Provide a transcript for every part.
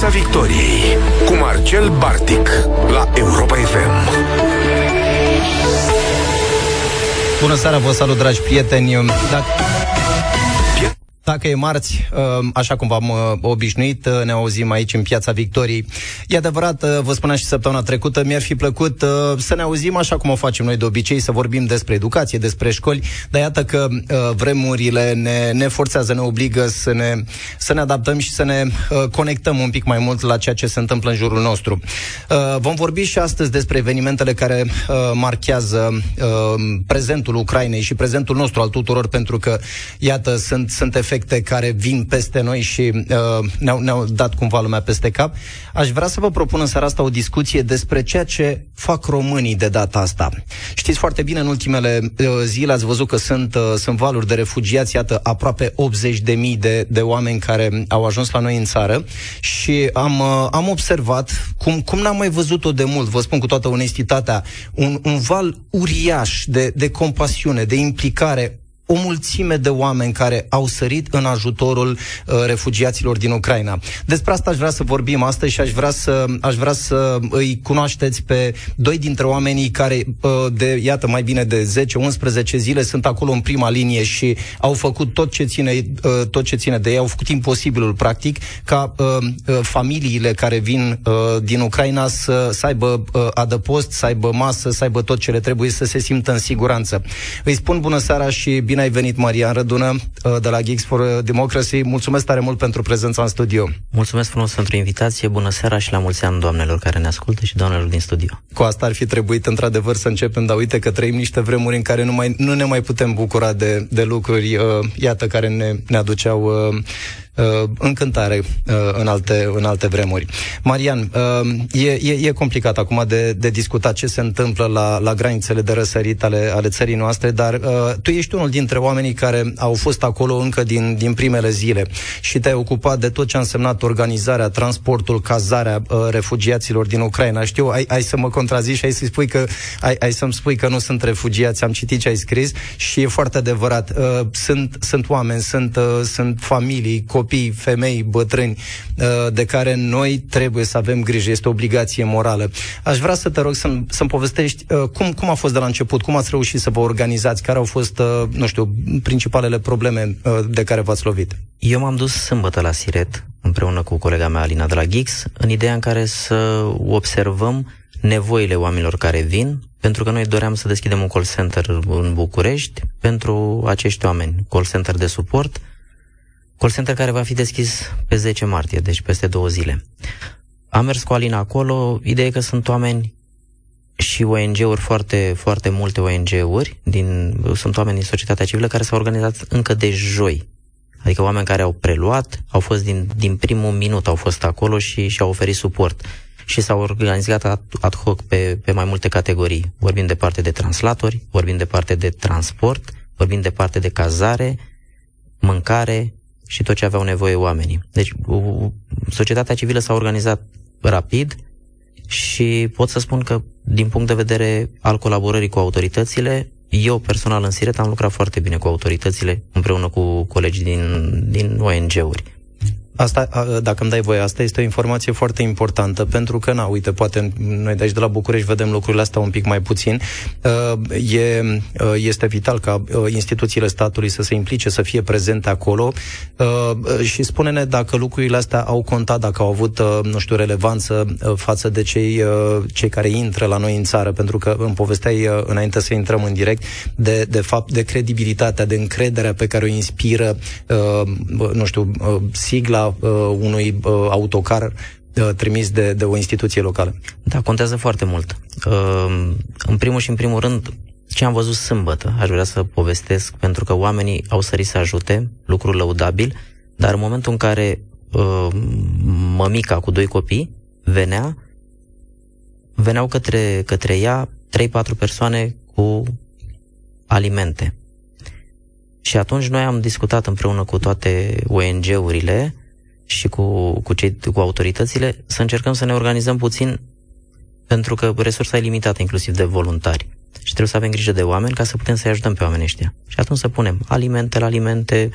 Piața Victoriei cu Marcel Bartic la Europa FM. Bună seara, vă salut, dragi prieteni. Dacă... Dacă e marți, uh, așa cum v-am uh, obișnuit, uh, ne auzim aici în Piața Victoriei. E adevărat, vă spuneam și săptămâna trecută, mi-ar fi plăcut să ne auzim așa cum o facem noi de obicei, să vorbim despre educație, despre școli, dar iată că vremurile ne, ne forțează, ne obligă să ne, să ne adaptăm și să ne conectăm un pic mai mult la ceea ce se întâmplă în jurul nostru. Vom vorbi și astăzi despre evenimentele care marchează prezentul Ucrainei și prezentul nostru al tuturor, pentru că, iată, sunt, sunt efecte efecte care vin peste noi și uh, ne-au, ne-au dat cumva lumea peste cap. Aș vrea să vă propun în seara asta o discuție despre ceea ce fac românii de data asta. Știți foarte bine, în ultimele uh, zile ați văzut că sunt, uh, sunt valuri de refugiați, iată, aproape 80 de mii de, de oameni care au ajuns la noi în țară și am, uh, am observat, cum, cum n-am mai văzut-o de mult, vă spun cu toată onestitatea, un, un val uriaș de, de compasiune, de implicare o mulțime de oameni care au sărit în ajutorul uh, refugiaților din Ucraina. Despre asta aș vrea să vorbim astăzi și aș vrea să, aș vrea să îi cunoașteți pe doi dintre oamenii care uh, de, iată, mai bine de 10-11 zile sunt acolo în prima linie și au făcut tot ce ține, uh, tot ce ține de ei, au făcut imposibilul, practic, ca uh, uh, familiile care vin uh, din Ucraina să, să aibă uh, adăpost, să aibă masă, să aibă tot ce le trebuie, să se simtă în siguranță. Îi spun bună seara și bine Bine ai venit, Marian Rădună, uh, de la Geeks for Democracy. Mulțumesc tare mult pentru prezența în studio. Mulțumesc frumos pentru invitație, bună seara și la mulți ani doamnelor care ne ascultă și doamnelor din studio. Cu asta ar fi trebuit într-adevăr să începem, dar uite că trăim niște vremuri în care nu, mai, nu ne mai putem bucura de, de lucruri, uh, iată, care ne, ne aduceau uh, uh, încântare uh, în, alte, în alte vremuri. Marian, uh, e, e, e complicat acum de, de discutat ce se întâmplă la, la granițele de răsărit ale, ale țării noastre, dar uh, tu ești unul dintre oamenii care au fost acolo încă din, din primele zile și te-ai ocupat de tot ce a însemnat organizarea, transportul, cazarea uh, refugiaților din Ucraina. Știu, ai, ai să mă contrazici și ai să spui că ai, ai să-mi spui că nu sunt refugiați, am citit ce ai scris și e foarte adevărat. Uh, sunt, sunt oameni, sunt, uh, sunt familii, copii copii, femei, bătrâni, uh, de care noi trebuie să avem grijă, este o obligație morală. Aș vrea să te rog să-mi, să-mi povestești uh, cum, cum a fost de la început, cum ați reușit să vă organizați, care au fost, uh, nu știu, principalele probleme de care v-ați lovit. Eu m-am dus sâmbătă la Siret, împreună cu colega mea Alina de la Gix, în ideea în care să observăm nevoile oamenilor care vin, pentru că noi doream să deschidem un call center în București pentru acești oameni, call center de suport, Call center care va fi deschis pe 10 martie, deci peste două zile. Am mers cu Alina acolo, ideea e că sunt oameni și ONG-uri, foarte, foarte multe ONG-uri, din, sunt oameni din societatea civilă care s-au organizat încă de joi. Adică oameni care au preluat, au fost din, din primul minut, au fost acolo și și-au oferit suport. Și s-au organizat ad hoc pe, pe mai multe categorii. Vorbim de parte de translatori, vorbim de parte de transport, vorbim de parte de cazare, mâncare, și tot ce aveau nevoie oamenii. Deci, societatea civilă s-a organizat rapid și pot să spun că, din punct de vedere al colaborării cu autoritățile, eu personal în Siret am lucrat foarte bine cu autoritățile împreună cu colegii din, din ONG-uri. Asta, dacă îmi dai voie, asta este o informație foarte importantă, pentru că, na, uite, poate noi de aici de la București vedem lucrurile astea un pic mai puțin. Uh, e, uh, este vital ca uh, instituțiile statului să se implice, să fie prezente acolo și spune-ne dacă lucrurile astea au contat, dacă au avut, nu știu, relevanță față de cei, cei care intră la noi în țară, pentru că îmi povesteai înainte să intrăm în direct de, de fapt, de credibilitatea, de încrederea pe care o inspiră, nu știu, sigla uh, unui uh, autocar uh, trimis de, de o instituție locală. Da, contează foarte mult. Uh, în primul și în primul rând, ce am văzut sâmbătă, aș vrea să povestesc, pentru că oamenii au sărit să ajute, lucru lăudabil, dar în momentul în care uh, mămica cu doi copii venea, veneau către, către ea 3-4 persoane cu alimente. Și atunci noi am discutat împreună cu toate ONG-urile și cu, cu, cei, cu autoritățile să încercăm să ne organizăm puțin pentru că resursa e limitată inclusiv de voluntari. Și trebuie să avem grijă de oameni ca să putem să-i ajutăm pe oamenii ăștia. Și atunci să punem alimente la alimente,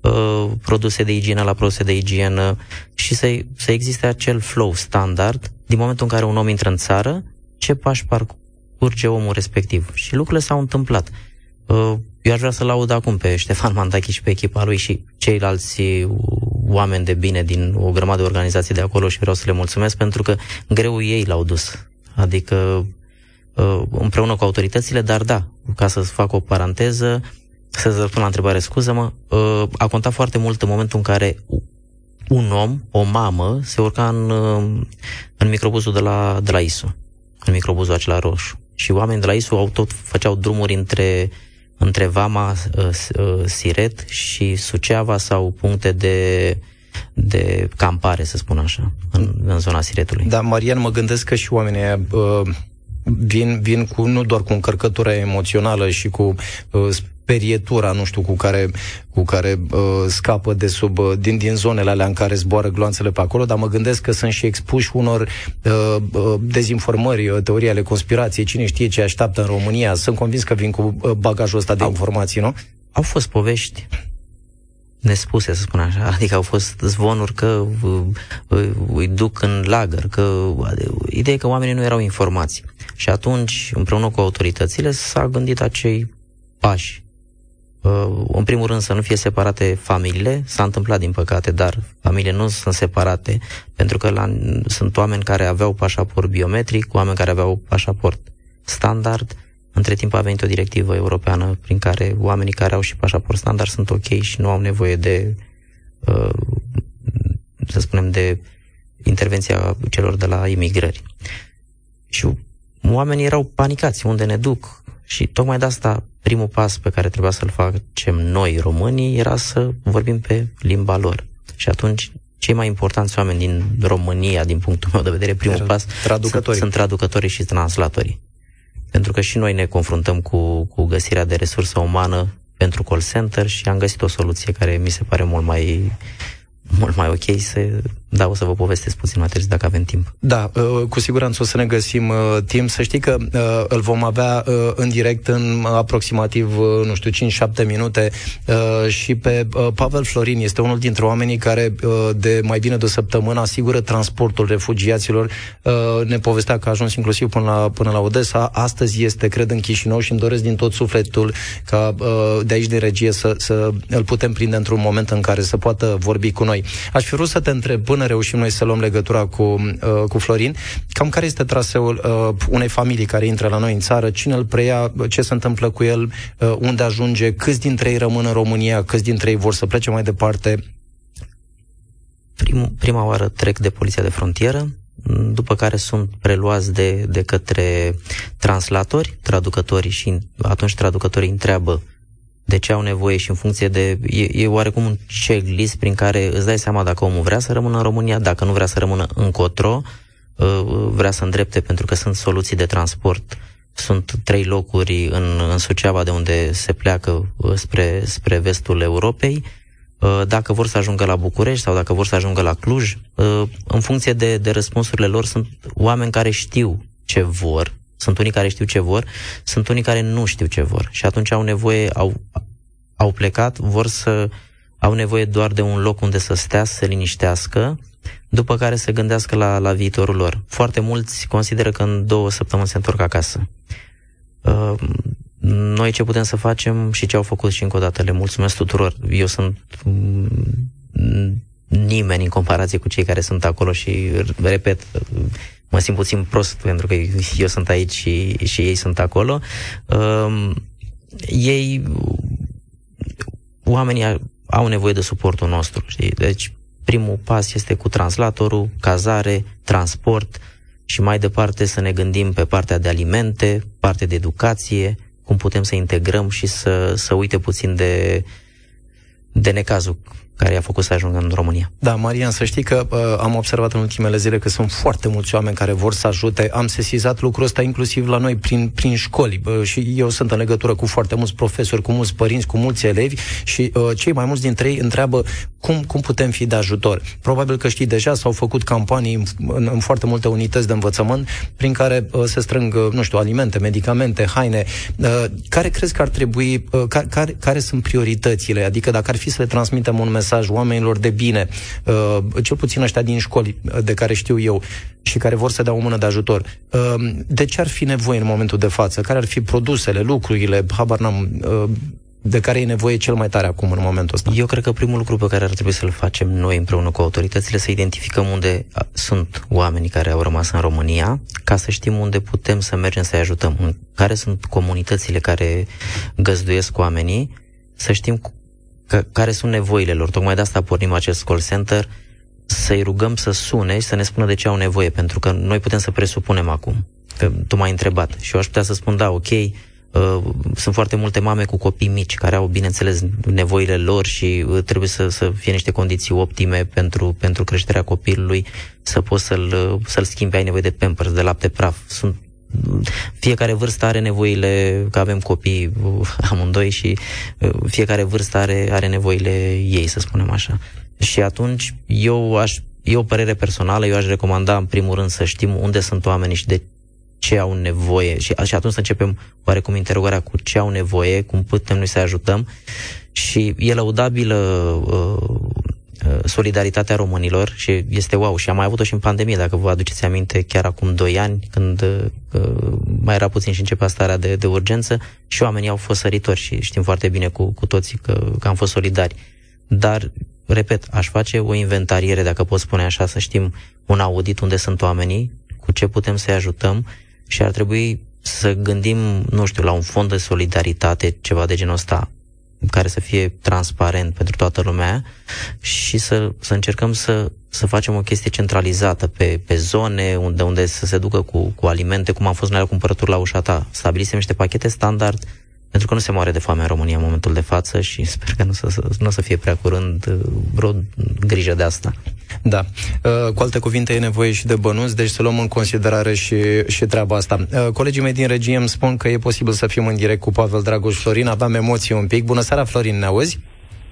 uh, produse de igienă la produse de igienă și să, să existe acel flow standard din momentul în care un om intră în țară, ce pași parcurge omul respectiv. Și lucrurile s-au întâmplat. Uh, eu aș vrea să laud acum pe Ștefan Mandachi și pe echipa lui și ceilalți oameni de bine din o grămadă de organizații de acolo și vreau să le mulțumesc pentru că greu ei l-au dus. Adică uh, împreună cu autoritățile, dar da, ca să fac o paranteză, să răspund la întrebare, scuză-mă, uh, a contat foarte mult în momentul în care un om, o mamă, se urca în, uh, în microbuzul de la, de la ISU, în microbuzul acela roșu. Și oamenii de la ISU au tot făceau drumuri între între Vama, Siret și Suceava sau puncte de de campare, să spun așa, în, în zona Siretului. Da, Marian, mă gândesc că și oamenii uh, vin, vin cu, nu doar cu încărcătura emoțională și cu uh, sperietura, nu știu, cu care, cu care uh, scapă de sub, uh, din, din zonele alea în care zboară gloanțele pe acolo, dar mă gândesc că sunt și expuși unor uh, uh, dezinformări, uh, teorii ale conspirației, cine știe ce așteaptă în România. Sunt convins că vin cu uh, bagajul ăsta de au, informații, nu? Au fost povești nespuse, să spun așa. Adică au fost zvonuri că îi duc în lagăr, că ideea e că oamenii nu erau informați. Și atunci, împreună cu autoritățile, s-a gândit acei pași. În primul rând să nu fie separate familiile, s-a întâmplat din păcate, dar familiile nu sunt separate, pentru că la, sunt oameni care aveau pașaport biometric, oameni care aveau pașaport standard, între timp a venit o directivă europeană prin care oamenii care au și pașaport standard sunt ok și nu au nevoie de, uh, să spunem, de intervenția celor de la imigrări. Și oamenii erau panicați, unde ne duc? Și tocmai de asta primul pas pe care trebuia să-l facem noi, românii, era să vorbim pe limba lor. Și atunci cei mai importanți oameni din România, din punctul meu de vedere, primul pas sunt, sunt traducătorii și translatorii pentru că și noi ne confruntăm cu, cu găsirea de resursă umană pentru call center și am găsit o soluție care mi se pare mult mai mult mai ok să... Da, o să vă povestesc puțin mai târziu dacă avem timp. Da, uh, cu siguranță o să ne găsim uh, timp. Să știi că uh, îl vom avea în direct în aproximativ, nu știu, 5-7 minute și pe Pavel Florin este unul dintre oamenii care de mai bine de o săptămână asigură transportul refugiaților. Ne povestea că a ajuns inclusiv până la, până la Odessa. Astăzi este, cred, în Chișinău și îmi doresc din tot sufletul ca de aici de regie să, să îl putem prinde într-un moment în care să poată vorbi cu noi noi. Aș fi vrut să te întreb, până reușim noi să luăm legătura cu, uh, cu Florin, cam care este traseul uh, unei familii care intră la noi în țară, cine îl preia, ce se întâmplă cu el, uh, unde ajunge, câți dintre ei rămân în România, câți dintre ei vor să plece mai departe? Prim, prima oară trec de poliția de frontieră, după care sunt preluați de, de către translatori, traducătorii și atunci traducătorii întreabă de ce au nevoie și în funcție de... E, e oarecum un checklist prin care îți dai seama dacă omul vrea să rămână în România, dacă nu vrea să rămână încotro, uh, vrea să îndrepte pentru că sunt soluții de transport. Sunt trei locuri în, în Suceava de unde se pleacă uh, spre, spre vestul Europei. Uh, dacă vor să ajungă la București sau dacă vor să ajungă la Cluj, în funcție de, de răspunsurile lor, sunt oameni care știu ce vor, sunt unii care știu ce vor, sunt unii care nu știu ce vor și atunci au nevoie, au, au plecat, vor să au nevoie doar de un loc unde să stea, să se liniștească, după care să gândească la, la viitorul lor. Foarte mulți consideră că în două săptămâni se întorc acasă. Uh, noi ce putem să facem și ce au făcut și încă o dată le mulțumesc tuturor. Eu sunt mm, nimeni în comparație cu cei care sunt acolo și, repet, mă simt puțin prost pentru că eu sunt aici și, și ei sunt acolo. Uh, ei, oamenii au nevoie de suportul nostru, știi? Deci, primul pas este cu translatorul, cazare, transport și mai departe să ne gândim pe partea de alimente, partea de educație, cum putem să integrăm și să, să uite puțin de, de necazul care i-a făcut să ajungă în România. Da, Marian, să știi că uh, am observat în ultimele zile că sunt foarte mulți oameni care vor să ajute. Am sesizat lucrul ăsta inclusiv la noi prin, prin școli uh, și eu sunt în legătură cu foarte mulți profesori, cu mulți părinți, cu mulți elevi și uh, cei mai mulți dintre ei întreabă cum, cum putem fi de ajutor. Probabil că știi deja, s-au făcut campanii în, în, în foarte multe unități de învățământ prin care uh, se strâng, uh, nu știu, alimente, medicamente, haine. Uh, care crezi că ar trebui, uh, care, care, care sunt prioritățile? Adică dacă ar fi să le transmitem un mesaj oamenilor de bine, uh, cel puțin ăștia din școli uh, de care știu eu și care vor să dea o mână de ajutor, uh, de ce ar fi nevoie în momentul de față? Care ar fi produsele, lucrurile, habar n-am, uh, de care e nevoie cel mai tare acum în momentul ăsta? Eu cred că primul lucru pe care ar trebui să-l facem noi împreună cu autoritățile, să identificăm unde sunt oamenii care au rămas în România, ca să știm unde putem să mergem să-i ajutăm, care sunt comunitățile care găzduiesc oamenii, să știm că, care sunt nevoile lor. Tocmai de asta pornim acest call center, să-i rugăm să sune și să ne spună de ce au nevoie, pentru că noi putem să presupunem acum. Că tu m-ai întrebat și eu aș putea să spun, da, ok, Uh, sunt foarte multe mame cu copii mici care au, bineînțeles, nevoile lor și uh, trebuie să, să fie niște condiții optime pentru, pentru creșterea copilului, să poți să-l, uh, să-l schimbi, ai nevoie de pampers, de lapte praf. Sunt fiecare vârstă are nevoile, că avem copii amândoi și fiecare vârstă are, are nevoile ei, să spunem așa. Și atunci eu aș, e o părere personală, eu aș recomanda în primul rând să știm unde sunt oamenii și de ce au nevoie și, și atunci să începem oarecum interogarea cu ce au nevoie, cum putem noi să ajutăm și e lăudabilă uh, uh solidaritatea românilor și este wow și am mai avut-o și în pandemie, dacă vă aduceți aminte, chiar acum 2 ani, când uh, mai era puțin și începea starea de, de urgență și oamenii au fost săritori și știm foarte bine cu, cu toții că, că am fost solidari. Dar, repet, aș face o inventariere, dacă pot spune așa, să știm un audit unde sunt oamenii, cu ce putem să-i ajutăm și ar trebui să gândim, nu știu, la un fond de solidaritate, ceva de genul ăsta, care să fie transparent pentru toată lumea și să, să încercăm să, să facem o chestie centralizată pe, pe zone unde, unde să se ducă cu, cu alimente, cum am fost noi la cumpărături la ușa ta. Stabilisem niște pachete standard pentru că nu se moare de foame în România în momentul de față și sper că nu să, nu o să fie prea curând uh, vreo grijă de asta. Da. Uh, cu alte cuvinte, e nevoie și de bănuți, deci să luăm în considerare și, și treaba asta. Uh, colegii mei din regie îmi spun că e posibil să fim în direct cu Pavel Dragoș Florin. Aveam emoții un pic. Bună seara, Florin, ne auzi?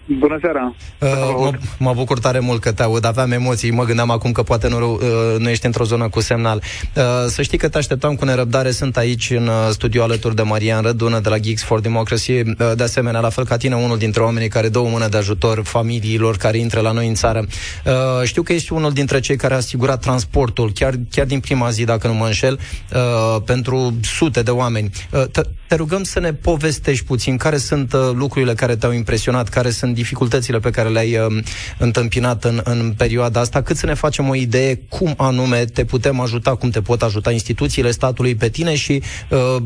Bună seara! Uh, mă, mă bucur tare mult că te aud, aveam emoții, mă gândeam acum că poate nu, uh, nu ești într-o zonă cu semnal. Uh, să știi că te așteptam cu nerăbdare, sunt aici în uh, studio alături de Marian Rădună de la Geeks for Democracy, uh, de asemenea, la fel ca tine, unul dintre oamenii care dă o mână de ajutor familiilor care intră la noi în țară. Uh, știu că ești unul dintre cei care a asigurat transportul, chiar, chiar din prima zi, dacă nu mă înșel, uh, pentru sute de oameni. Uh, te, te rugăm să ne povestești puțin care sunt uh, lucrurile care te-au impresionat, care sunt dificultățile pe care le-ai uh, întâmpinat în, în perioada asta, cât să ne facem o idee cum anume te putem ajuta, cum te pot ajuta instituțiile statului pe tine și uh,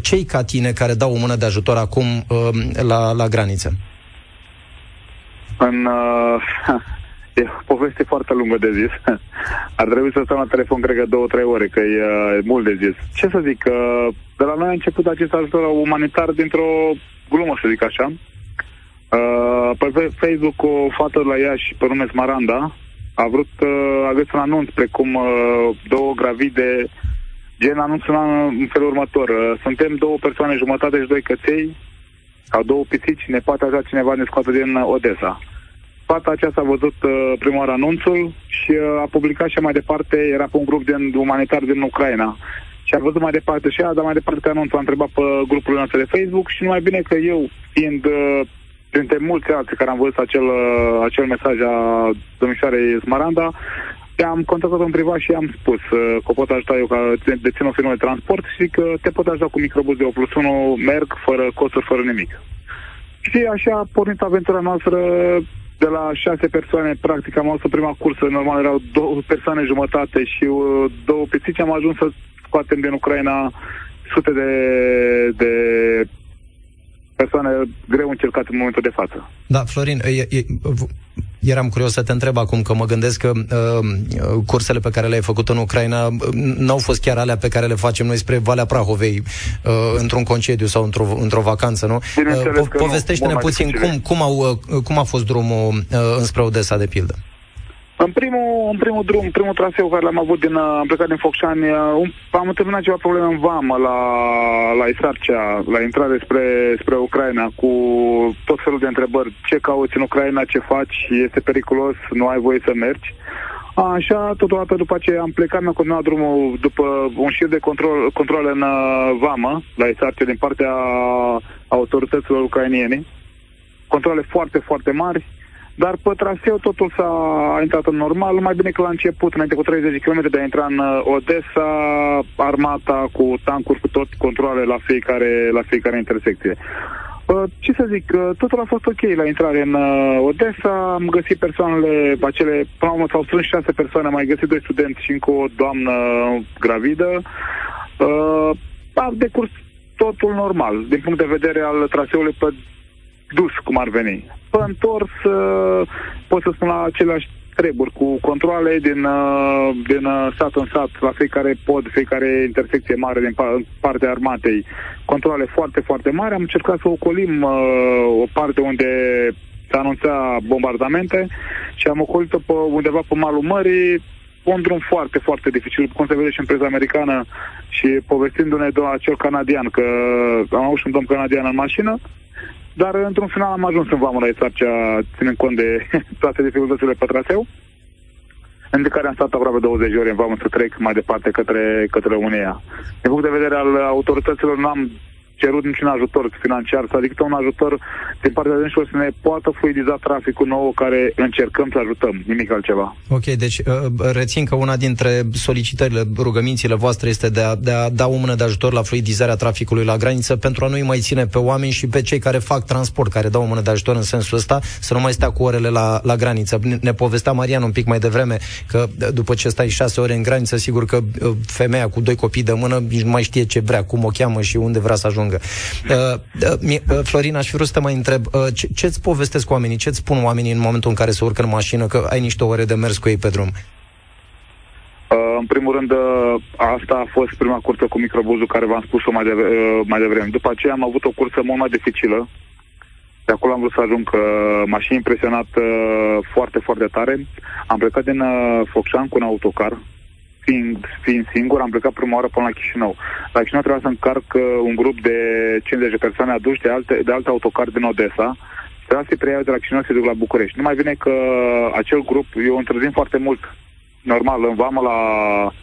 cei ca tine care dau o mână de ajutor acum uh, la, la graniță. În, uh, E o poveste foarte lungă de zis. Ar trebui să stăm la telefon, cred că două, trei ore, că e, e mult de zis. Ce să zic, de la noi a început acest ajutor umanitar dintr-o glumă, să zic așa. Pe Facebook o fată la ea și pe nume Smaranda a vrut, a găsit un anunț precum două gravide, gen anunțul în felul următor. Suntem două persoane jumătate și doi căței, sau două pisici, ne poate așa cineva ne scoate din Odessa fata aceasta a văzut uh, prima oară anunțul și uh, a publicat și mai departe, era pe un grup din umanitar din Ucraina. Și a văzut mai departe și a dat mai departe anunțul, a întrebat pe grupul nostru de Facebook și numai bine că eu, fiind uh, printre mulți alții care am văzut acel, uh, acel mesaj a domnișoarei Smaranda, am contactat în privat și am spus uh, că pot ajuta eu ca dețin o firmă de transport și că te pot ajuta cu microbuz de 8 plus 1, merg fără costuri, fără nimic. Și așa a pornit aventura noastră de la șase persoane, practic am ajuns prima cursă, normal erau două persoane jumătate și uh, două pisici, am ajuns să scoatem din Ucraina sute de, de persoane greu încercate în momentul de față. Da, Florin, e, e, Eram curios să te întreb acum, că mă gândesc că uh, cursele pe care le-ai făcut în Ucraina uh, n-au fost chiar alea pe care le facem noi spre Valea Prahovei, uh, într-un concediu sau într-o, într-o vacanță, nu? Uh, po- povestește-ne puțin cum, cum, au, uh, cum a fost drumul uh, înspre Odessa, de pildă. În primul, în primul drum, primul traseu care l-am avut din, am plecat din Focșani, uh, am întâlnit ceva probleme în vamă la, la Isarcea, la intrare spre, spre Ucraina, cu tot felul de întrebări. Ce cauți în Ucraina, ce faci, este periculos, nu ai voie să mergi. Așa, totodată după ce am plecat, mi-am continuat drumul după un șir de control, control în uh, vamă, la Isarcea, din partea autorităților ucrainiene. Controle foarte, foarte mari dar pe traseu totul s-a intrat în normal, mai bine că la început, înainte cu 30 km de a intra în uh, Odessa, armata cu tancuri, cu tot controle la fiecare, la fiecare intersecție. Uh, ce să zic, uh, totul a fost ok la intrare în Odessa, am găsit persoanele, acele, până la urmă s-au strâns șase persoane, am mai găsit doi studenți și încă o doamnă gravidă. A decurs totul normal, din punct de vedere al traseului pe dus, cum ar veni. Pe întors, uh, pot să spun la aceleași treburi, cu controle din, uh, din uh, sat în sat, la fiecare pod, fiecare intersecție mare din partea armatei, controle foarte, foarte mari. Am încercat să ocolim o parte unde se anunța bombardamente și am ocolit-o pe undeva pe malul mării, un drum foarte, foarte dificil, cum se vede și în presa americană și povestindu-ne de acel canadian, că am avut și un domn canadian în mașină, dar într-un final am ajuns în vamă la Isarcea, ținând cont de toate dificultățile pe traseu, în care am stat aproape 20 de ore în vamă să trec mai departe către, către România. Din punct de vedere al autorităților, n-am cerut niciun ajutor financiar, să adică un ajutor din partea dânșilor să ne poată fluidiza traficul nou care încercăm să ajutăm, nimic altceva. Ok, deci uh, rețin că una dintre solicitările, rugămințile voastre este de a, de a da o mână de ajutor la fluidizarea traficului la graniță pentru a nu-i mai ține pe oameni și pe cei care fac transport, care dau o mână de ajutor în sensul ăsta, să nu mai stea cu orele la, la graniță. Ne povestea Marian un pic mai devreme că după ce stai șase ore în graniță, sigur că uh, femeia cu doi copii de mână nici nu mai știe ce vrea, cum o cheamă și unde vrea să ajungă ajungă. Uh, uh, uh, Florin, aș fi vrut să te mai întreb, uh, ce, ce-ți povestesc oamenii, ce-ți spun oamenii în momentul în care se urcă în mașină, că ai niște ore de mers cu ei pe drum? Uh, în primul rând, uh, asta a fost prima cursă cu microbuzul care v-am spus-o mai, de, uh, mai devreme. După aceea am avut o cursă mult mai dificilă. De acolo am vrut să ajung că mașină impresionat uh, foarte, foarte tare. Am plecat din uh, Focșan cu un autocar, fiind, fiind singur, am plecat prima oară până la Chișinău. La Chișinău trebuia să încarc uh, un grup de 50 de persoane aduși de alte, de alte autocar din Odessa. Trebuia să-i preiau de la Chișinău să duc la București. Nu mai vine că acel grup, eu întârzim foarte mult, normal, în vamă la,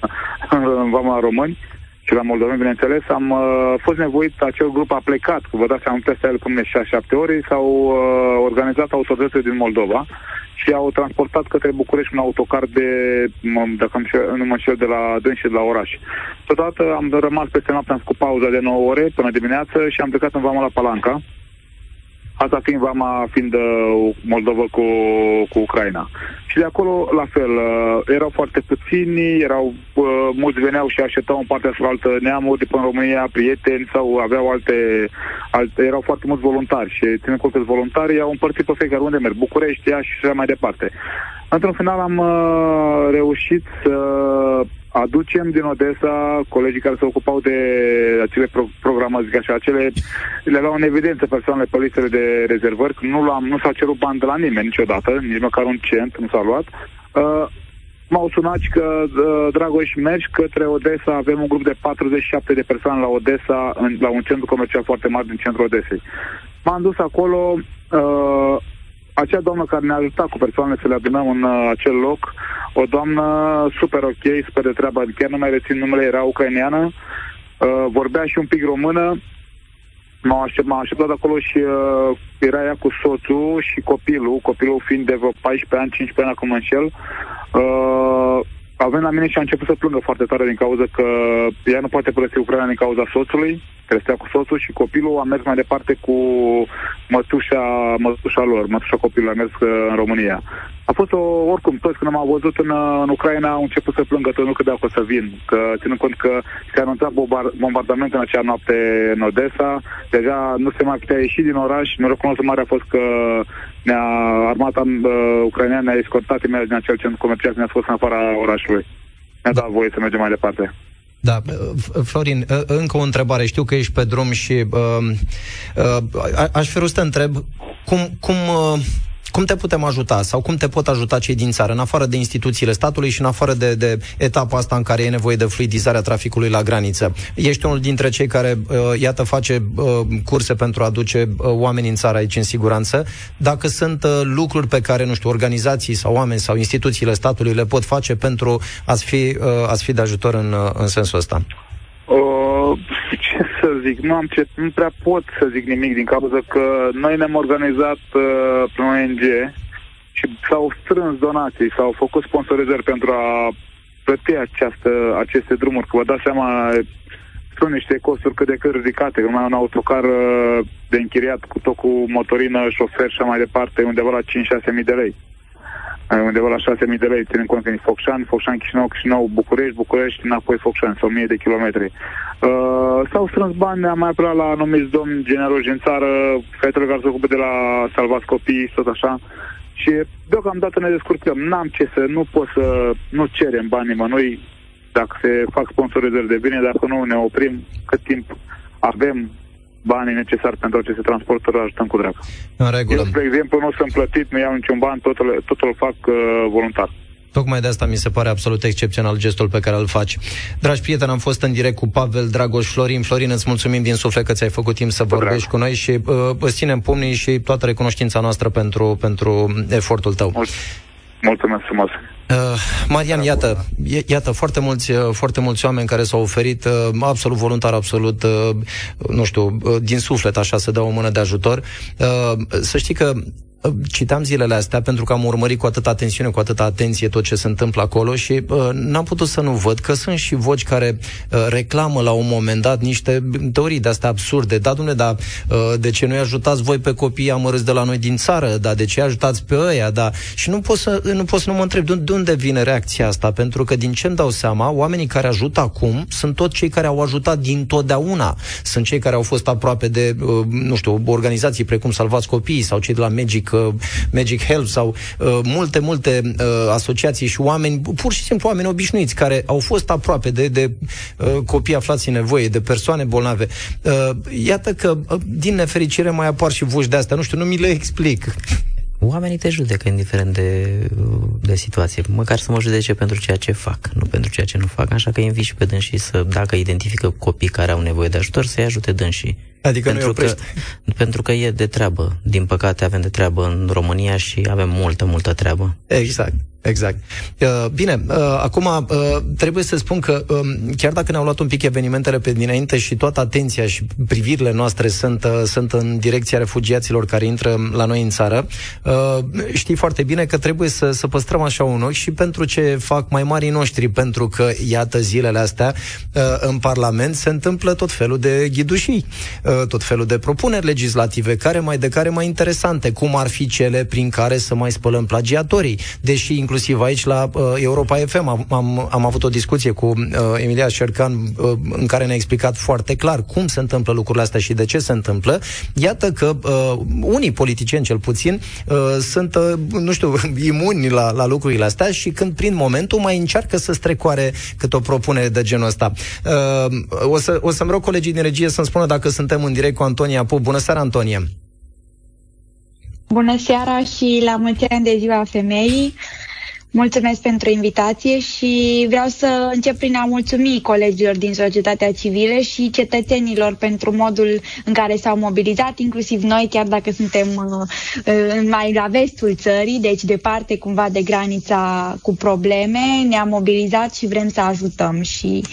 în vamă la români, și la moldoveni, bineînțeles, am uh, fost nevoit, acel grup a plecat, vă dați seama, peste el până 6-7 ori, s-au uh, organizat autoritățile din Moldova și au transportat către București un autocar de, dacă nu mă înșel, de la Dâns și de la oraș. Totodată am rămas peste noapte, am făcut pauza de 9 ore până dimineață și am plecat în vama la Palanca. Asta fiind vama, fiind uh, Moldova cu, cu Ucraina. Și de acolo, la fel, uh, erau foarte puțini, erau, uh, mulți veneau și așteptau în partea sau altă neamuri de până în România, prieteni sau aveau alte, alte erau foarte mulți voluntari și ținând cont că voluntari au împărțit pe fiecare unde merg, București, Iași și așa mai departe. Într-un final am uh, reușit să aducem din Odessa colegii care se ocupau de acele pro- programe, zic așa, acele, le luau în evidență persoanele pe listele de rezervări, nu, l-am, nu s-a cerut bani de la nimeni niciodată, nici măcar un cent nu s-a luat. Uh, m-au sunat că, uh, Dragoș, mergi către Odessa, avem un grup de 47 de persoane la Odessa, în, la un centru comercial foarte mare din centrul Odesei. M-am dus acolo, uh, acea doamnă care ne-a ajutat cu persoanele să le adunăm în uh, acel loc, o doamnă super ok, super de treabă, chiar nu mai rețin numele, era ucraineană, uh, vorbea și un pic română, m-a aștept, m-a așteptat acolo și uh, era ea cu soțul și copilul, copilul fiind de vreo 14 ani, 15 ani acum în șel. Uh, a venit la mine și a început să plângă foarte tare din cauza că ea nu poate părăsi Ucraina din cauza soțului, care stea cu soțul și copilul a mers mai departe cu mătușa, mătușa lor, mătușa copilului a mers uh, în România. A fost o, oricum, toți când m-au văzut în, uh, în Ucraina au început să plângă, tot nu credeau că o să vin, că ținând cont că se anunțat bombardament în acea noapte în Odessa, deja nu se mai putea ieși din oraș, norocul nostru mare a fost că ne-a armata uh, ucraineană ne-a escortat imediat din acel centru comercial și ne-a scos în afara orașului. Ne-a dat voie să mergem mai departe. Da, Florin, încă o întrebare. Știu că ești pe drum și uh, uh, aș fi vrut să te întreb cum, cum uh, cum te putem ajuta sau cum te pot ajuta cei din țară, în afară de instituțiile statului și în afară de, de etapa asta în care e nevoie de fluidizarea traficului la graniță? Ești unul dintre cei care, uh, iată, face uh, curse pentru a aduce uh, oameni în țară aici în siguranță. Dacă sunt uh, lucruri pe care, nu știu, organizații sau oameni sau instituțiile statului le pot face pentru a-ți fi, uh, a fi de ajutor în, uh, în sensul ăsta? Uh, ce să zic, nu am ce, nu prea pot să zic nimic din cauza că noi ne-am organizat uh, prin ONG și s-au strâns donații, s-au făcut sponsorizări pentru a plăti această, aceste drumuri, că vă dați seama, sunt niște costuri cât de cât ridicate, mai un autocar uh, de închiriat cu tot cu motorină, șofer și mai departe, undeva la 5-6 mii de lei undeva la 6.000 de lei, ținând cont că e Focșani, Focșani, Chișinău, Chișinău, București, București, înapoi Focșani, sau 1000 de kilometri. Uh, s-au strâns bani, am mai apelat la anumiți domni generoși în țară, fetele care se ocupă de la salvați copii, tot așa. Și deocamdată ne descurcăm. N-am ce să, nu pot să, nu cerem bani nimănui dacă se fac sponsorizări de bine, dacă nu ne oprim cât timp avem banii necesari pentru aceste transporturi, ajutăm cu drag. În regulă. Eu, de exemplu, nu sunt plătit, nu iau niciun ban, totul, totul îl fac uh, voluntar. Tocmai de asta mi se pare absolut excepțional gestul pe care îl faci. Dragi prieteni, am fost în direct cu Pavel Dragoș Florin. Florin, îți mulțumim din suflet că ți-ai făcut timp să vorbești cu noi și uh, îți ținem pumnii și toată recunoștința noastră pentru, pentru efortul tău. Mulțumesc frumos. Uh, Marian, iată, iată foarte mulți, uh, foarte mulți oameni care s-au oferit uh, absolut voluntar, absolut, uh, nu știu, uh, din suflet așa să dea o mână de ajutor. Uh, să știi că citam zilele astea pentru că am urmărit cu atâta atențiune, cu atâta atenție tot ce se întâmplă acolo și uh, n-am putut să nu văd că sunt și voci care uh, reclamă la un moment dat niște teorii de-astea absurde. Da, dumne, da, uh, de ce nu-i ajutați voi pe copii amărâți de la noi din țară? Da, de ce ajutați pe ăia? Da. Și nu pot să, nu, pot să nu mă întreb de, de unde vine reacția asta, pentru că din ce îmi dau seama, oamenii care ajută acum sunt tot cei care au ajutat din totdeauna. Sunt cei care au fost aproape de, uh, nu știu, organizații precum Salvați Copiii sau cei de la Magic uh, Magic Help sau uh, multe, multe uh, asociații și oameni, pur și simplu oameni obișnuiți, care au fost aproape de, de uh, copii aflați în nevoie, de persoane bolnave. Uh, iată că, uh, din nefericire, mai apar și voci de astea. Nu știu, nu mi le explic. Oamenii te judecă indiferent de, de situație, măcar să mă judece pentru ceea ce fac, nu pentru ceea ce nu fac, așa că invit și pe dânsii să, dacă identifică copii care au nevoie de ajutor, să-i ajute dânsii. Adică pentru nu că, Pentru că e de treabă. Din păcate avem de treabă în România și avem multă, multă treabă. Exact. Exact. Uh, bine, uh, acum uh, trebuie să spun că uh, chiar dacă ne-au luat un pic evenimentele pe dinainte și toată atenția și privirile noastre sunt, uh, sunt în direcția refugiaților care intră la noi în țară, uh, știi foarte bine că trebuie să, să păstrăm așa un ochi și pentru ce fac mai marii noștri, pentru că, iată, zilele astea uh, în Parlament se întâmplă tot felul de ghidușii, uh, tot felul de propuneri legislative, care mai de care mai interesante, cum ar fi cele prin care să mai spălăm plagiatorii, deși inclusiv aici la uh, Europa FM am, am, am avut o discuție cu uh, Emilia Șercan uh, în care ne-a explicat foarte clar cum se întâmplă lucrurile astea și de ce se întâmplă. Iată că uh, unii politicieni, cel puțin, uh, sunt, uh, nu știu, imuni la, la lucrurile astea și când prin momentul mai încearcă să strecoare cât o propunere de genul ăsta. Uh, o, să, o să-mi rog colegii din regie să-mi spună dacă suntem în direct cu Antonia Pup. Bună seara, Antonia! Bună seara și la mulți ani de ziua femeii. Mulțumesc pentru invitație și vreau să încep prin a mulțumi colegilor din societatea civilă și cetățenilor pentru modul în care s-au mobilizat, inclusiv noi, chiar dacă suntem uh, mai la vestul țării, deci departe cumva de granița cu probleme, ne-am mobilizat și vrem să ajutăm și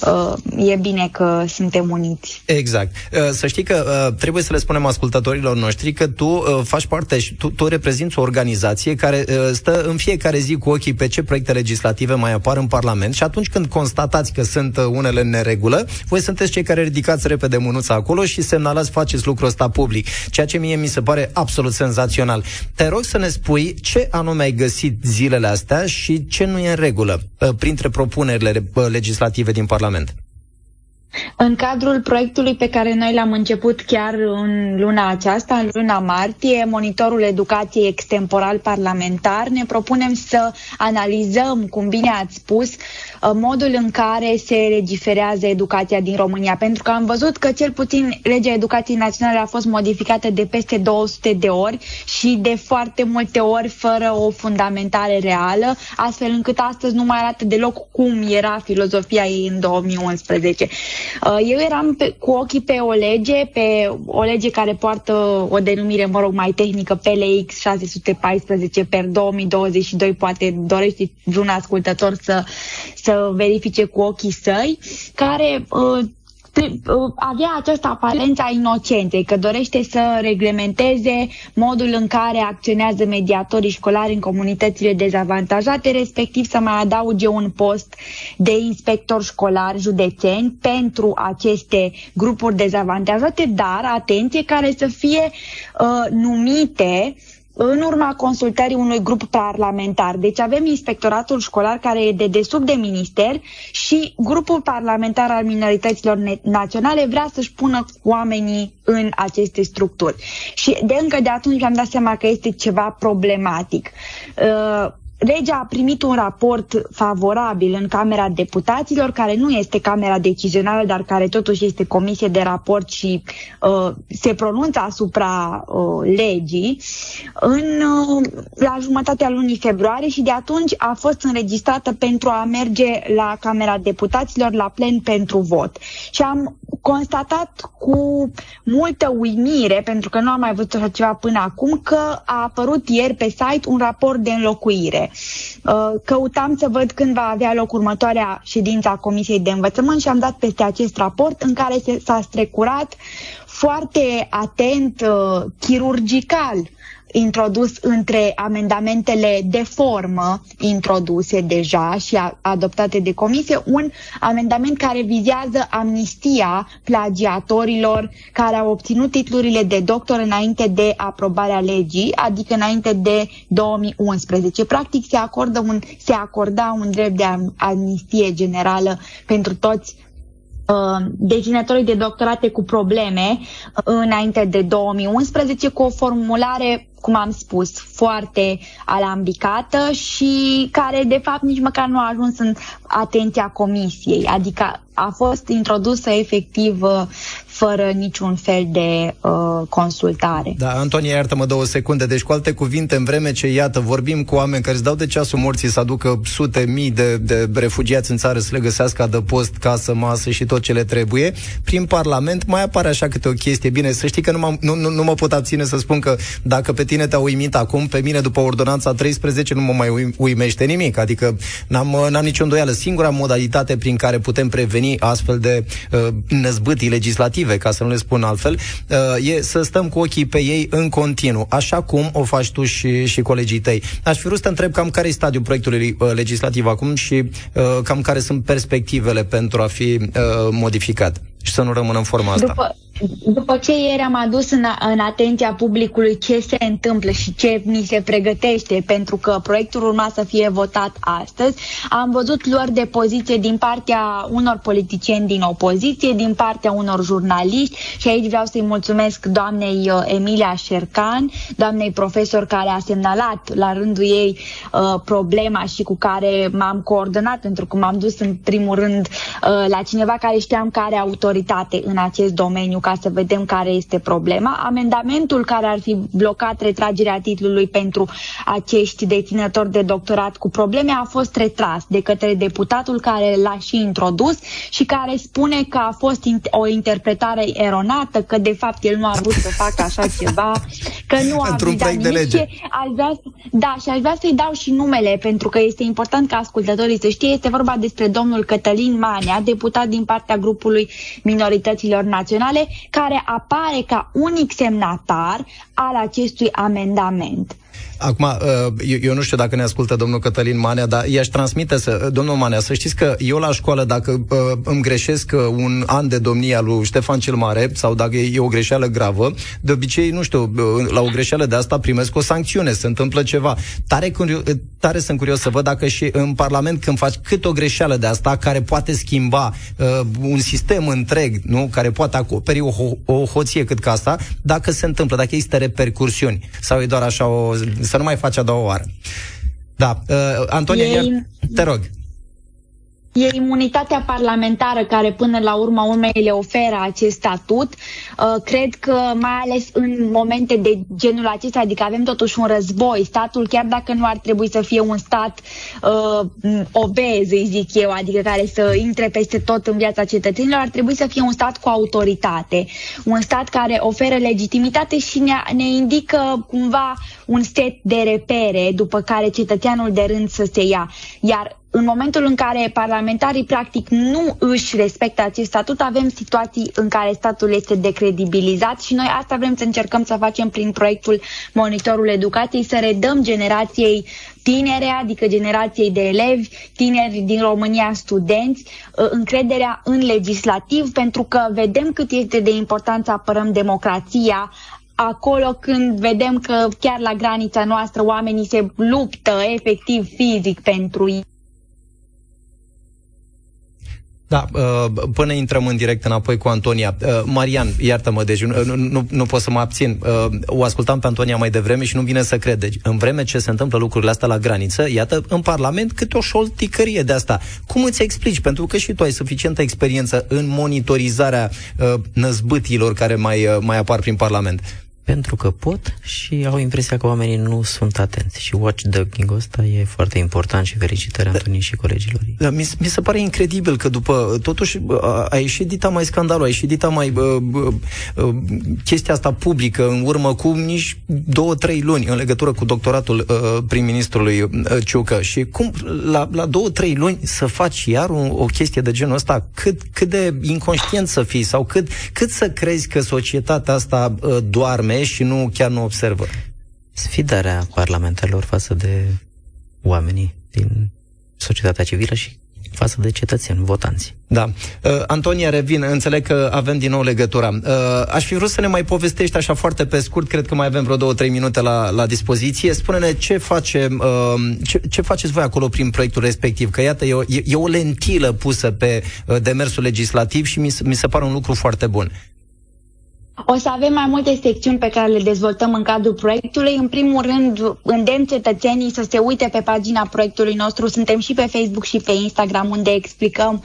uh, e bine că suntem uniți. Exact. Uh, să știi că uh, trebuie să le spunem ascultătorilor noștri că tu uh, faci parte și tu, tu reprezinți o organizație care uh, stă în fiecare zi cu ochii pe ce proiecte legislative mai apar în Parlament și atunci când constatați că sunt uh, unele în neregulă, voi sunteți cei care ridicați repede mânuța acolo și semnalați, faceți lucrul ăsta public. Ceea ce mie mi se pare absolut senzațional. Te rog să ne spui ce anume ai găsit zilele astea și ce nu e în regulă uh, printre propunerile uh, legislative din Parlament. În cadrul proiectului pe care noi l-am început chiar în luna aceasta, în luna martie, Monitorul Educației Extemporal Parlamentar, ne propunem să analizăm, cum bine ați spus, uh, modul în care se legiferează educația din România. Pentru că am văzut că cel puțin legea educației naționale a fost modificată de peste 200 de ori și de foarte multe ori fără o fundamentare reală, astfel încât astăzi nu mai arată deloc cum era filozofia ei în 2011. Uh, eu eram pe, cu ochii pe o lege, pe o lege care poartă o denumire, mă rog, mai tehnică, PLX 614 per 2022, poate dorește vreun ascultător să, să verifice cu ochii săi, care uh, Uh, avea această aparență a inocenței, că dorește să reglementeze modul în care acționează mediatorii școlari în comunitățile dezavantajate, respectiv să mai adauge un post de inspector școlar județeni pentru aceste grupuri dezavantajate, dar, atenție, care să fie uh, numite în urma consultării unui grup parlamentar. Deci avem inspectoratul școlar care e de desubt de minister și grupul parlamentar al minorităților naționale vrea să-și pună oamenii în aceste structuri. Și de încă de atunci am dat seama că este ceva problematic. Uh, Legea a primit un raport favorabil în Camera Deputaților, care nu este Camera Decizională, dar care totuși este comisie de raport și uh, se pronunță asupra uh, legii, în, uh, la jumătatea lunii februarie și de atunci a fost înregistrată pentru a merge la Camera Deputaților la plen pentru vot. Și am constatat cu multă uimire, pentru că nu am mai văzut așa ceva până acum, că a apărut ieri pe site un raport de înlocuire. Uh, căutam să văd când va avea loc următoarea ședință a Comisiei de Învățământ și am dat peste acest raport în care s-a strecurat foarte atent, uh, chirurgical, introdus între amendamentele de formă introduse deja și adoptate de comisie, un amendament care vizează amnistia plagiatorilor care au obținut titlurile de doctor înainte de aprobarea legii, adică înainte de 2011. Practic se, acordă un, se acorda un drept de amnistie generală pentru toți Uh, deținătorii de doctorate cu probleme uh, înainte de 2011 cu o formulare, cum am spus, foarte alambicată și care de fapt nici măcar nu a ajuns în atenția comisiei, adică a fost introdusă efectiv uh, fără niciun fel de uh, consultare. Da, Antonia, iartă-mă două secunde. Deci, cu alte cuvinte, în vreme ce, iată, vorbim cu oameni care îți dau de ceasul morții să aducă sute mii de, de refugiați în țară să le găsească adăpost, casă, masă și tot ce le trebuie, prin Parlament mai apare așa câte o chestie. Bine, să știi că nu, nu, nu, nu mă pot abține să spun că dacă pe tine te-a uimit acum, pe mine după ordonanța 13 nu mă mai uimește nimic. Adică n-am, n-am nicio îndoială. Singura modalitate prin care putem preveni astfel de uh, năzbâtii legislative motive, ca să nu le spun altfel, uh, e să stăm cu ochii pe ei în continuu, așa cum o faci tu și, și colegii tăi. Aș fi vrut să te întreb cam care e stadiul proiectului uh, legislativ acum și uh, cam care sunt perspectivele pentru a fi modificat și să nu rămână în forma asta. După, după ce ieri am adus în, în atenția publicului ce se întâmplă și ce mi se pregătește, pentru că proiectul urma să fie votat astăzi, am văzut luări de poziție din partea unor politicieni din opoziție, din partea unor jurnaliști și aici vreau să-i mulțumesc doamnei uh, Emilia Șercan, doamnei profesor care a semnalat la rândul ei uh, problema și cu care m-am coordonat, pentru că m-am dus în primul rând uh, la cineva care știam care autoritate în acest domeniu, ca să vedem care este problema. Amendamentul care ar fi blocat retragerea titlului pentru acești deținători de doctorat cu probleme a fost retras de către deputatul care l-a și introdus și care spune că a fost o interpretare eronată, că de fapt el nu a vrut să facă așa ceva, că nu a vizat nimic. lege. Aș vrea, da, și aș vrea să-i dau și numele, pentru că este important ca ascultătorii să știe. Este vorba despre domnul Cătălin Manea, deputat din partea grupului minorităților naționale, care apare ca unic semnatar al acestui amendament. Acum, uh, eu, eu nu știu dacă ne ascultă domnul Cătălin Manea, dar i-aș transmite, să, domnul Manea, să știți că eu la școală, dacă uh, îmi greșesc uh, un an de domnia lui Ștefan cel Mare, sau dacă e o greșeală gravă, de obicei, nu știu, la o greșeală de asta primesc o sancțiune, se întâmplă ceva. Tare, tare sunt curios să văd dacă și în Parlament, când faci cât o greșeală de asta, care poate schimba uh, un sistem întreg, nu? care poate acoperi o, ho- o hoție cât ca asta, dacă se întâmplă, dacă există repercursiuni, sau e doar așa o să nu mai faci a doua oară. Da, uh, Antonia, Ei... iar, te rog. E imunitatea parlamentară care până la urma urmei le oferă acest statut. Uh, cred că mai ales în momente de genul acesta, adică avem totuși un război, statul chiar dacă nu ar trebui să fie un stat uh, obez, îi zic eu, adică care să intre peste tot în viața cetățenilor, ar trebui să fie un stat cu autoritate, un stat care oferă legitimitate și ne, ne indică cumva un set de repere după care cetățeanul de rând să se ia. Iar în momentul în care parlamentarii practic nu își respectă acest statut, avem situații în care statul este decredibilizat și noi asta vrem să încercăm să facem prin proiectul Monitorul Educației, să redăm generației tinere, adică generației de elevi, tineri din România, studenți, uh, încrederea în legislativ, pentru că vedem cât este de important să apărăm democrația, acolo când vedem că chiar la granița noastră oamenii se luptă efectiv fizic pentru ei. Da, uh, până intrăm în direct înapoi cu Antonia. Uh, Marian, iartă-mă, deci nu, nu, nu pot să mă abțin. Uh, o ascultam pe Antonia mai devreme și nu vine să cred. Deci, în vreme ce se întâmplă lucrurile astea la graniță, iată, în Parlament câte o șolticărie de asta. Cum îți explici? Pentru că și tu ai suficientă experiență în monitorizarea năzbâtilor care mai, mai apar prin Parlament pentru că pot și au impresia că oamenii nu sunt atenți. Și watchdogging-ul ăsta e foarte important și felicitări da. Antonin și colegilor. Da, mi, mi se pare incredibil că după, totuși, a, a ieșit dita mai scandalul, a ieșit dita mai uh, uh, chestia asta publică în urmă cu nici două, trei luni în legătură cu doctoratul uh, prim-ministrului uh, Ciucă. Și cum la, la două, trei luni să faci iar un, o chestie de genul ăsta, cât, cât de inconștient să fii sau cât, cât să crezi că societatea asta uh, doarme și nu chiar nu observă. Sfidarea parlamentarilor față de oamenii din societatea civilă și față de cetățeni, votanți. Da. Uh, Antonia, revin, înțeleg că avem din nou legătura. Uh, aș fi vrut să ne mai povestești așa foarte pe scurt, cred că mai avem vreo două, trei minute la, la dispoziție. Spune-ne ce, face, uh, ce, ce faceți voi acolo prin proiectul respectiv, că iată, e o, e, e o lentilă pusă pe uh, demersul legislativ și mi, mi se pare un lucru foarte bun. O să avem mai multe secțiuni pe care le dezvoltăm în cadrul proiectului. În primul rând, îndemn cetățenii să se uite pe pagina proiectului nostru. Suntem și pe Facebook și pe Instagram, unde explicăm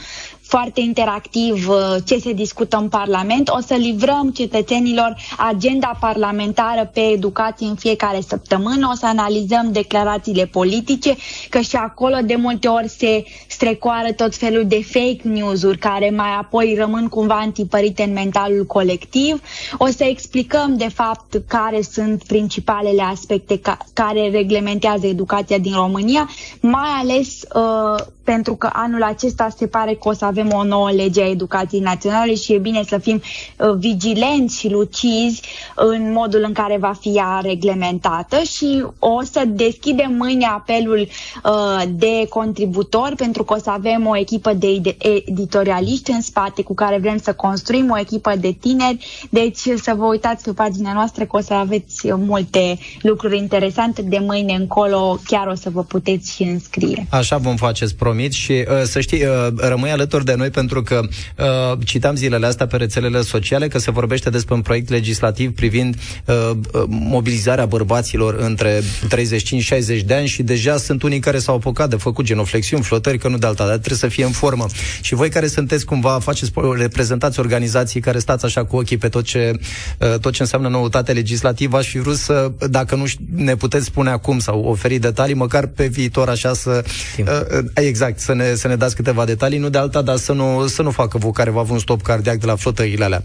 foarte interactiv uh, ce se discută în Parlament. O să livrăm cetățenilor agenda parlamentară pe educație în fiecare săptămână, o să analizăm declarațiile politice, că și acolo de multe ori se strecoară tot felul de fake news-uri care mai apoi rămân cumva antipărite în mentalul colectiv. O să explicăm de fapt care sunt principalele aspecte ca, care reglementează educația din România, mai ales uh, pentru că anul acesta se pare că o să avem o nouă lege a educației naționale și e bine să fim uh, vigilenți și lucizi în modul în care va fi ea reglementată și o să deschidem mâine apelul uh, de contributori pentru că o să avem o echipă de editorialiști în spate cu care vrem să construim o echipă de tineri, deci să vă uitați pe pagina noastră că o să aveți multe lucruri interesante. De mâine încolo, chiar o să vă puteți și înscrie. Așa vom face, promit. Și uh, să știi, uh, rămâi alături de noi pentru că uh, citam zilele astea pe rețelele sociale că se vorbește despre un proiect legislativ privind uh, uh mobilizarea bărbaților între 35-60 de ani și deja sunt unii care s-au apucat de făcut genoflexiuni, flotări, că nu de alta, dar trebuie să fie în formă. Și voi care sunteți cumva, faceți, reprezentați organizații care stați așa cu ochii pe tot ce, uh, tot ce înseamnă noutate legislativă, aș fi vrut să, dacă nu ne puteți spune acum sau oferi detalii, măcar pe viitor așa să... Uh, uh, exact, exact, să ne, să ne dați câteva detalii, nu de alta, dar să nu, să nu facă vă care va avut un stop cardiac de la flotările alea.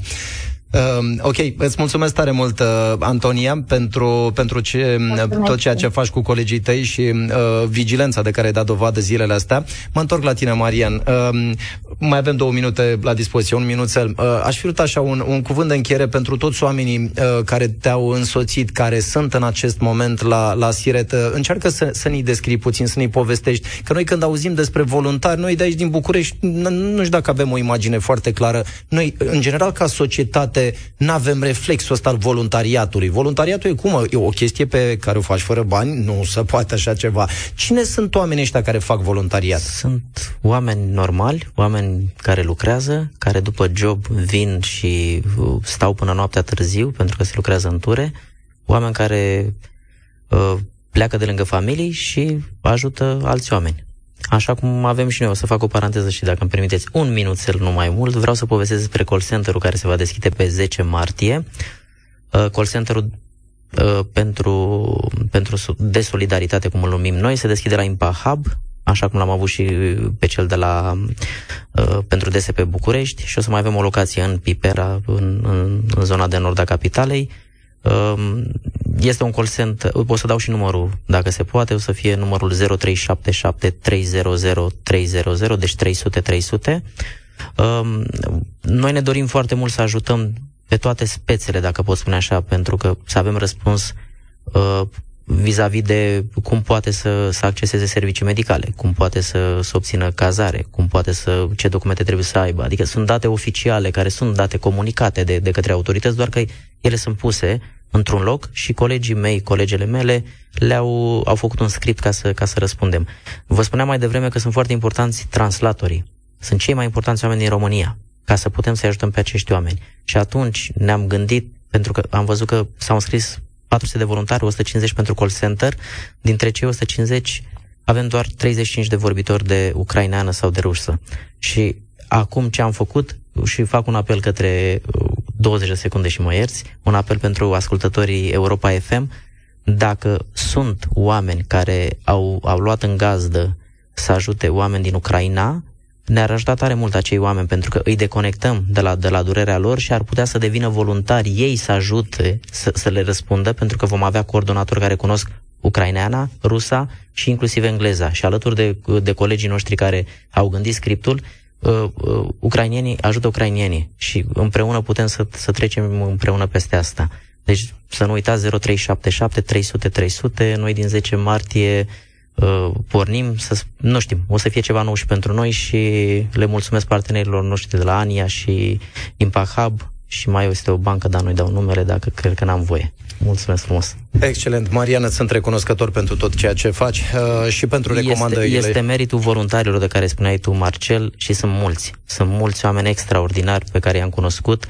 Uh, ok, îți mulțumesc tare mult, uh, Antonia, pentru, pentru ce, tot ceea ce faci cu colegii tăi și uh, vigilența de care ai dat dovadă zilele astea. Mă întorc la tine, Marian. Uh, mai avem două minute la dispoziție, un minuțel. Uh, aș fi vrut așa un, un cuvânt de încheiere pentru toți oamenii uh, care te-au însoțit, care sunt în acest moment la, la Siret. Uh, încearcă să, să ne descrii puțin, să ne povestești. Că noi când auzim despre voluntari, noi de aici din București, nu știu dacă avem o imagine foarte clară. Noi, în general, ca societate, poate nu avem reflexul ăsta al voluntariatului. Voluntariatul e cum? E o chestie pe care o faci fără bani? Nu se poate așa ceva. Cine sunt oamenii ăștia care fac voluntariat? Sunt oameni normali, oameni care lucrează, care după job vin și uh, stau până noaptea târziu pentru că se lucrează în ture, oameni care uh, pleacă de lângă familii și ajută alți oameni. Așa cum avem și noi, o să fac o paranteză și dacă îmi permiteți un minuțel, nu mai mult, vreau să povestesc despre call center-ul care se va deschide pe 10 martie. Uh, call center-ul uh, pentru, pentru de solidaritate, cum îl numim noi, se deschide la Impa Hub, așa cum l-am avut și pe cel de la uh, pentru DSP București și o să mai avem o locație în Pipera, în, în, în zona de nord a capitalei. Uh, este un call center, pot să dau și numărul, dacă se poate, o să fie numărul 0377 300 300, deci 300 300. Um, noi ne dorim foarte mult să ajutăm pe toate spețele, dacă pot spune așa, pentru că să avem răspuns uh, vis-a-vis de cum poate să, să acceseze servicii medicale, cum poate să, să obțină cazare, cum poate să, ce documente trebuie să aibă. Adică sunt date oficiale care sunt date comunicate de, de către autorități, doar că ele sunt puse într-un loc și colegii mei, colegele mele le-au au făcut un script ca să, ca să răspundem. Vă spuneam mai devreme că sunt foarte importanți translatorii. Sunt cei mai importanți oameni din România ca să putem să ajutăm pe acești oameni. Și atunci ne-am gândit, pentru că am văzut că s-au înscris 400 de voluntari, 150 pentru call center, dintre cei 150 avem doar 35 de vorbitori de ucraineană sau de rusă. Și acum ce am făcut, și fac un apel către 20 de secunde și mă ierți, un apel pentru ascultătorii Europa FM, dacă sunt oameni care au, au luat în gazdă să ajute oameni din Ucraina, ne-ar ajuta tare mult acei oameni, pentru că îi deconectăm de la, de la durerea lor și ar putea să devină voluntari ei să ajute, să, să le răspundă, pentru că vom avea coordonatori care cunosc ucraineana, rusa și inclusiv engleza. Și alături de, de colegii noștri care au gândit scriptul, uh, uh, ucrainienii ajută ucrainienii și împreună putem să, să trecem împreună peste asta. Deci să nu uitați 0377 300 300, noi din 10 martie uh, pornim, să, nu știm, o să fie ceva nou și pentru noi și le mulțumesc partenerilor noștri de la ANIA și Impact Hub și mai este o bancă, dar nu-i dau numele dacă cred că n-am voie. Mulțumesc frumos! Excelent! Mariana, sunt recunoscător pentru tot ceea ce faci uh, și pentru recomandările. Este, este meritul voluntarilor de care spuneai tu, Marcel, și sunt mulți. Sunt mulți oameni extraordinari pe care i-am cunoscut.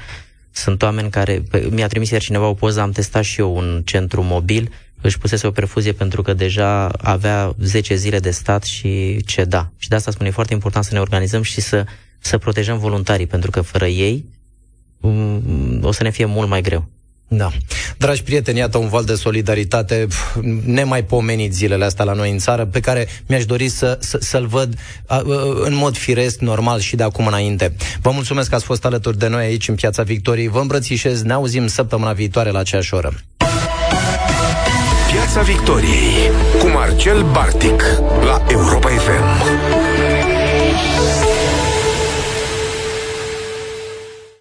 Sunt oameni care... Mi-a trimis iar cineva o poză, am testat și eu un centru mobil, își pusese o perfuzie pentru că deja avea 10 zile de stat și ceda. Și de asta spune, e foarte important să ne organizăm și să, să protejăm voluntarii, pentru că fără ei um, o să ne fie mult mai greu. Da. Dragi prieteni, iată un val de solidaritate nemaipomenit zilele astea la noi în țară, pe care mi-aș dori să, să, să-l văd a, a, în mod firesc, normal și de acum înainte. Vă mulțumesc că ați fost alături de noi aici în Piața Victoriei. Vă îmbrățișez, ne auzim săptămâna viitoare la aceeași oră. Piața Victoriei cu Marcel Bartic la Europa FM.